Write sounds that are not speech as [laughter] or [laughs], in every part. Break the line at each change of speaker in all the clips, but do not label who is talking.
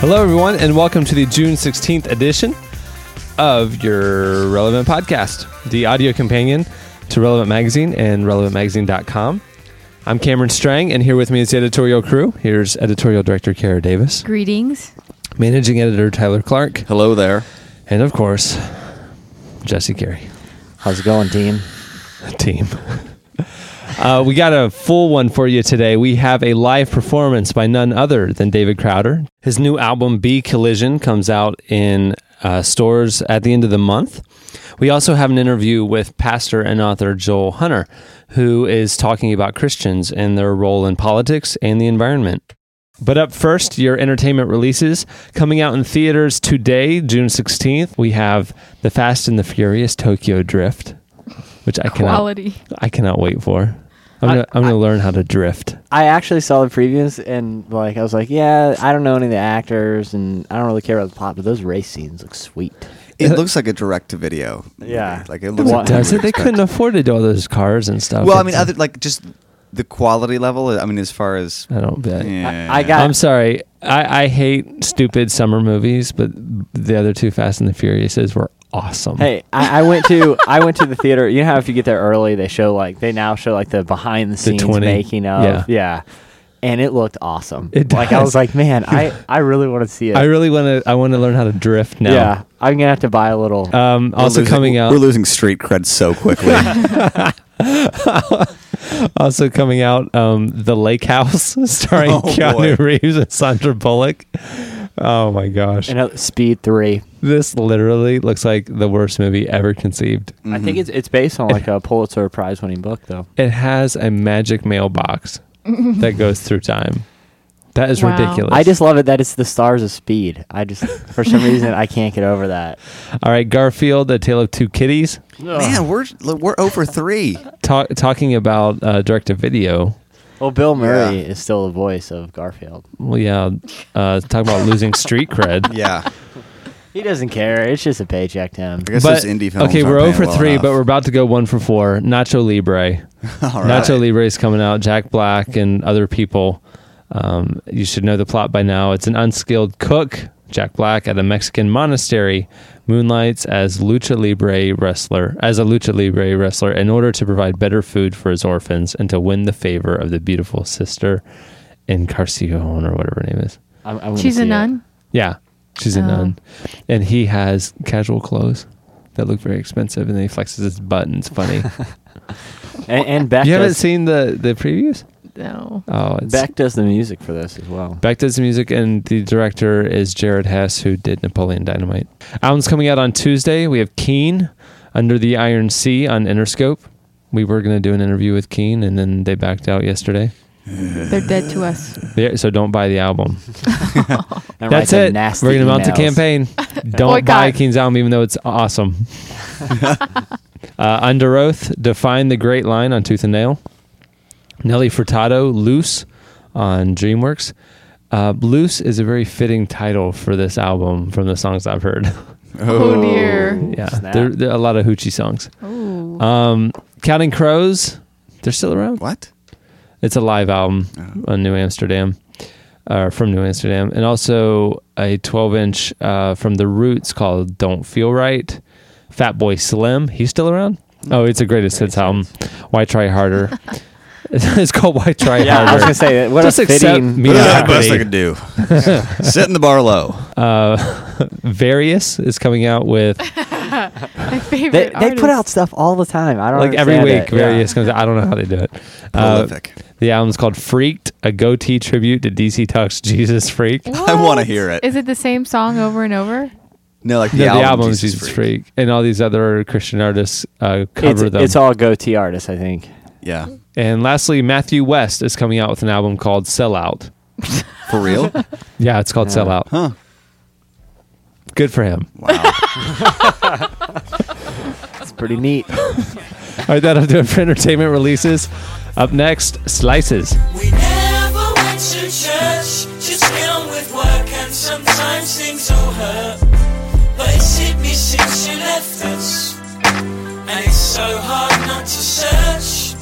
Hello, everyone, and welcome to the June 16th edition of your Relevant Podcast, the audio companion to Relevant Magazine and relevantmagazine.com. I'm Cameron Strang, and here with me is the editorial crew. Here's editorial director Kara Davis,
Greetings.
managing editor Tyler Clark,
Hello there.
and of course, Jesse Carey.
How's it going, team?
team. Uh, we got a full one for you today. We have a live performance by none other than David Crowder. His new album, B Collision, comes out in uh, stores at the end of the month. We also have an interview with pastor and author Joel Hunter, who is talking about Christians and their role in politics and the environment. But up first, your entertainment releases coming out in theaters today, June 16th. We have The Fast and the Furious Tokyo Drift, which I cannot
Quality.
I cannot wait for. I'm gonna, I'm gonna learn how to drift.
I actually saw the previews and like I was like, yeah, I don't know any of the actors and I don't really care about the plot, but those race scenes look sweet.
It uh, looks like a direct to video.
Yeah.
Like it looks
What-
like
Does it? They couldn't afford to do all those cars and stuff.
Well, I mean, other like just the quality level. I mean, as far as
I don't bet.
yeah.
I got-
I'm sorry. I, I hate stupid summer movies, but the other two Fast and the Furiouses were awesome.
Hey, I, I went to I went to the theater. You know how if you get there early, they show like they now show like the behind the scenes
20,
making of
yeah.
yeah. And it looked awesome.
It
like I was like, man, I, [laughs] I really want to see it.
I really want to. I want to learn how to drift now.
Yeah, I'm gonna have to buy a little.
Um, also
losing-
coming out.
We're losing street cred so quickly. [laughs]
also coming out. Um, the Lake House, [laughs] starring
Oh,
Keanu
boy.
Reeves and Sandra Bullock. Oh my gosh!
And know, Speed Three.
This literally looks like the worst movie ever conceived.
I think it's it's based on like a Pulitzer Prize winning book though.
It has a magic mailbox [laughs] that goes through time. That is
Wow.
ridiculous.
I just love it that it's the stars of Speed. I just for some reason I can't get over that.
All right, Garfield, A Tale of Two Kitties,
Man, we're we're over three.
talk, talking about uh, direct to video.
Well, Bill Murray
Yeah.
is still the voice of Garfield.
Well, yeah, uh, talk about losing street cred.
Yeah,
He doesn't care. It's just a paycheck to him.
I guess
But
those indie films.
okay,
aren't
we're
paying
0 for
well
three,
enough.
but we're about to go one for four. Nacho Libre, [laughs]
All right.
Nacho Libre is coming out. Jack Black and other people. Um, you should know the plot by now. It's an unskilled cook, Jack Black, at a Mexican monastery, moonlights as lucha libre wrestler, as a lucha libre wrestler, in order to provide better food for his orphans and to win the favor of the beautiful sister Encarnacion or whatever her name is.
I'm, I'm gonna
She's
see
a
it.
nun.
Yeah, she's a
Oh.
nun, and he has casual clothes that look very expensive, and then he flexes his butt, and it's funny. [laughs]
And, and Beck
you haven't
does,
seen the the previews?
No.
Oh, it's
Beck does the music for this as well.
Beck does the music, and the director is Jared Hess, who did Napoleon Dynamite. Album's coming out on Tuesday. We have Keane, Under the Iron Sea on Interscope. We were going to do an interview with Keane, and then they backed out yesterday.
They're dead to us.
Yeah, so don't buy the album. [laughs] That's it.
nasty
We're going to mount the
emails.
campaign. [laughs] don't
Boycott.
buy Keane's album, even though it's awesome. [laughs] uh, Underoath, Define the Great Line on Tooth and Nail. Nelly Furtado, Loose on DreamWorks. Uh, Loose is a very fitting title for this album from the songs I've heard.
Oh, dear.
yeah,
Snap.
there, there are a lot of hoochie songs.
Ooh.
Um, Counting Crows, they're still around.
What?
It's a live album on New Amsterdam, uh, from New Amsterdam, and also a 12 inch uh, from The Roots called "Don't Feel Right." Fatboy Slim, he's still around. Oh, it's a greatest hits album. Why try harder? [laughs] it's called Why Try
Yeah,
Harder.
I was gonna say what
Just
a fitting.
me.
What is the best I could do? [laughs] Sit in the bar low.
Uh, [laughs] Various is coming out with
My favorite
They, they put out stuff all the time. I don't
like every week.
it. Yeah.
Various comes out. I don't know how they do it. Uh,
Prolific.
The album's called Freaked, a Gotee tribute to DC Talk's Jesus Freak.
I want to hear it.
Is it the same song over and over?
no, like the,
No,
album,
the album
Jesus,
Jesus
Freak.
Freak. and all these other Christian artists uh, cover
It's,
them.
it's all Gotee artists, I think.
Yeah.
And lastly, Matthew West is coming out with an album called Sellout.
For real? [laughs]
Yeah, it's called
Yeah.
Sellout.
huh.
Good for him.
Wow. [laughs]
It's pretty neat.
All right, that'll do it for entertainment releases. Up next, Slices.
We never went to church, just with work, and sometimes things will hurt. But it's hit me since you left us, and it's so hard not to search.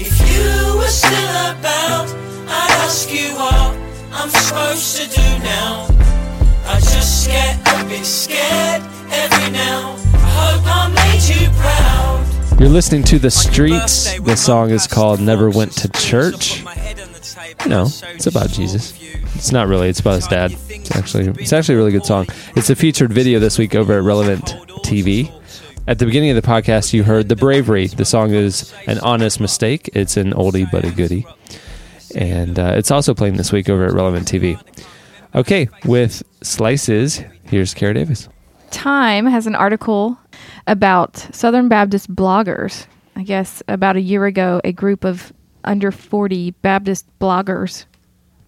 If you were still about, I'd ask you what I'm supposed to do now. I just get a bit scared every now. I hope I made you proud.
You're listening to The Streets. The song is called Never Went to Church. No, it's about Jesus. It's not really. It's about his dad. It's actually it's actually a really good song. It's a featured video this week over at Relevant TV. At the beginning of the podcast, you heard "The Bravery." The song is an honest mistake. It's an oldie but a goodie, and uh, it's also playing this week over at Relevant TV. Okay, with slices, here's Kara Davis.
Time has an article about Southern Baptist bloggers. I guess about a year ago, a group of under 40 Baptist bloggers,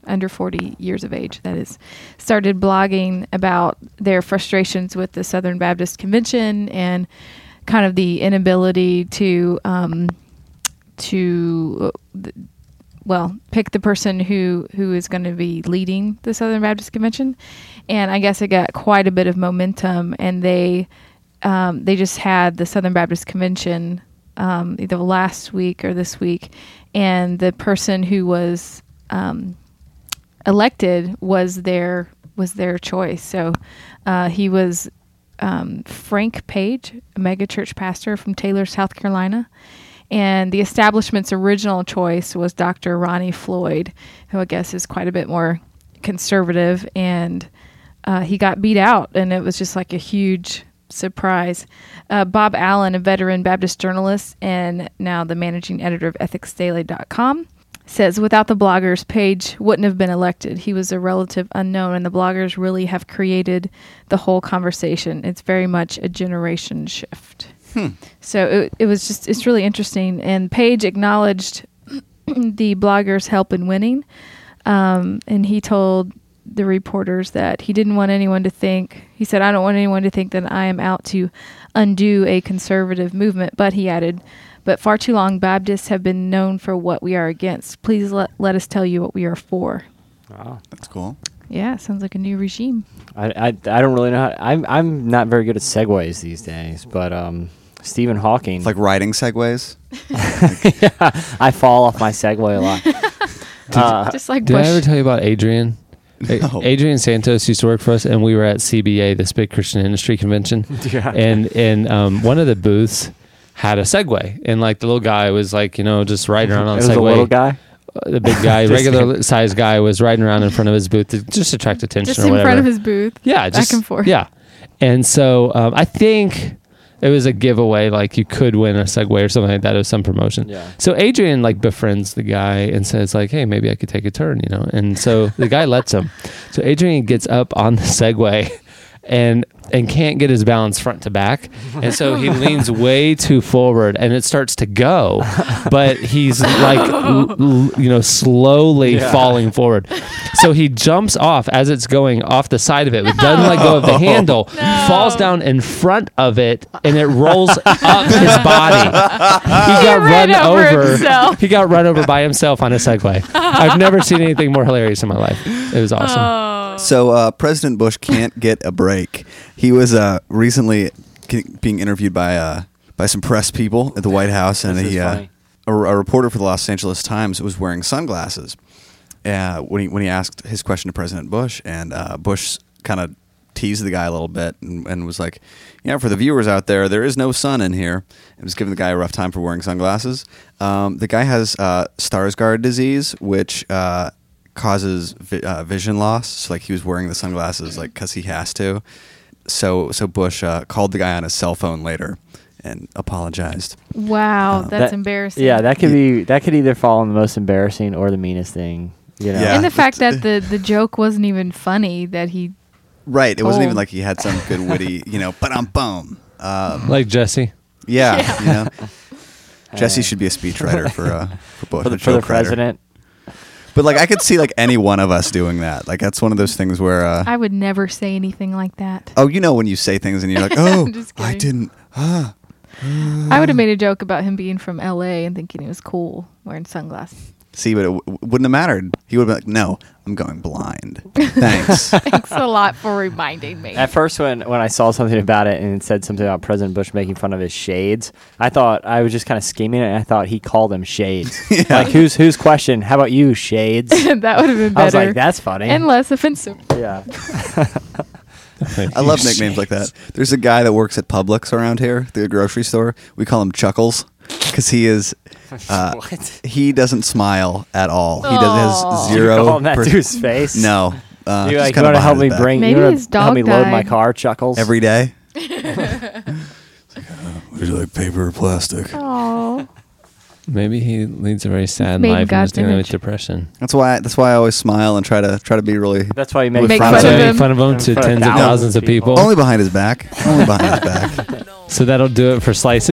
under 40 years of age, that is, started blogging about their frustrations with the Southern Baptist Convention and kind of the inability to um, to uh, well, pick the person who who is going to be leading the Southern Baptist Convention, and I guess it got quite a bit of momentum, and they um, they just had the Southern Baptist Convention um, either last week or this week, and the person who was um, elected was their was their choice. So uh, he was um, Frank Page, a megachurch pastor from Taylor, South Carolina. And the establishment's original choice was Dr. Ronnie Floyd, who I guess is quite a bit more conservative. And uh, he got beat out, and it was just like a huge surprise. Uh, Bob Allen, a veteran Baptist journalist and now the managing editor of ethicsdaily.com, says without the bloggers, Page wouldn't have been elected. He was a relative unknown, and the bloggers really have created the whole conversation. It's very much a generation shift. So it, it was just, it's really interesting. And Page acknowledged [clears throat] the bloggers' help in winning. Um, and he told the reporters that he didn't want anyone to think, he said, I don't want anyone to think that I am out to undo a conservative movement. But he added, but far too long, Baptists have been known for what we are against. Please let, let us tell you what we are for.
Wow.
That's cool.
Yeah, sounds like a new regime.
I, I, I don't really know how. I'm I'm not very good at segues these days, but um, Stephen Hawking.
It's like riding segways. [laughs]
I fall off my Segway a lot. [laughs] uh,
Just like
Did
Bush.
I ever tell you about Adrian? A-
No.
Adrian Santos used to work for us, and we were at CBA, this big Christian industry convention. [laughs]
Yeah.
And and um, one of the booths had a Segway, and like the little guy was like, you know, just riding around on
it
the
was
Segway.
a little guy.
Uh, The big guy, [laughs] regular sized guy, was riding around in front of his booth to just attract attention
just
or
in
whatever.
front of his booth.
yeah,
back and forth.
Yeah, and so um, I think it was a giveaway, like you could win a Segway or something like that. It was some promotion.
Yeah.
So Adrian like befriends the guy and says like, "Hey, maybe I could take a turn," you know. And so the guy lets him. So Adrian gets up on the Segway and and can't get his balance front to back, and so he [laughs] leans way too forward, and it starts to go, but he's like l- l- you know slowly
Yeah.
falling forward. So he jumps off as it's going off the side of it, but doesn't let go of the handle, falls down in front of it, and it rolls up his [laughs] body. He got
ran
run
over.
He got run over by himself on a Segway. I've never seen anything more hilarious in my life. It was awesome.
Oh.
So uh, President Bush can't [laughs] get a break. He was uh, recently being interviewed by uh, by some press people at the White House, and he, uh, a, a reporter for the Los Angeles Times was wearing sunglasses uh, when he when he asked his question to President Bush, and uh, Bush kind of teased the guy a little bit and, and was like, "You know, for the viewers out there, there is no sun in here." And was giving the guy a rough time for wearing sunglasses. Um, the guy has uh, Stargardt disease, which uh, causes vi- uh, vision loss. So, like he was wearing the sunglasses like because he has to. So so Bush uh, called the guy on his cell phone later and apologized.
Wow,
Uh,
that's
That-
embarrassing.
Yeah, that could be that could either fall in the most embarrassing or the meanest thing. You know.
Yeah.
and the fact that the the joke wasn't even funny that he
Right. It wasn't even
Told.
like he had some good witty, you know, but I'm boom. Um,
Like Jesse.
yeah, you know. [laughs] Jesse should be a speechwriter for uh, for Bush.
for the,
a
for the
joke writer.
president.
But like, I could see like any one of us doing that. Like, that's one of those things where, uh,
I would never say anything like that.
oh, you know, when you say things and you're like, [laughs] oh, I didn't. Ah.
I would have made a joke about him being from L.A. and thinking he was cool wearing sunglasses.
See, but it w- wouldn't have mattered. He would have been like, no, I'm going blind. Thanks. [laughs]
Thanks a lot for reminding me.
At first, when when I saw something about it and it said something about President Bush making fun of his shades, I thought I was just kind of scheming it. and I thought he called them shades. [laughs] Like who's whose question? How about you, shades? [laughs]
that would have been better.
I was like, that's funny.
and less offensive.
yeah.
I love nicknames like that. There's a guy that works at Publix around here, the grocery store. We call him Chuckles because he is. [laughs] Uh,
What?
He doesn't smile at all. He does
Aw.
has
You
zero.
call him that
per-
to his face?
No. Uh,
You like
kinda
want to help me
his back.
bring?
Maybe
you wanna
his
help me load my
died.
car, Chuckles.
every day. Would you like paper or plastic?
Oh, [laughs]
Maybe he leads a very sad
made in
life and is dealing with
image.
depression.
That's why. That's why I always smile and try to try to be really
That's why you make,
Make
fun,
fun
so
of
of
make
him.
fun of him to
front of
tens of
thousands
thousands
of
of people.
only behind his back. Only behind his [laughs] back.
So that'll do it for Slice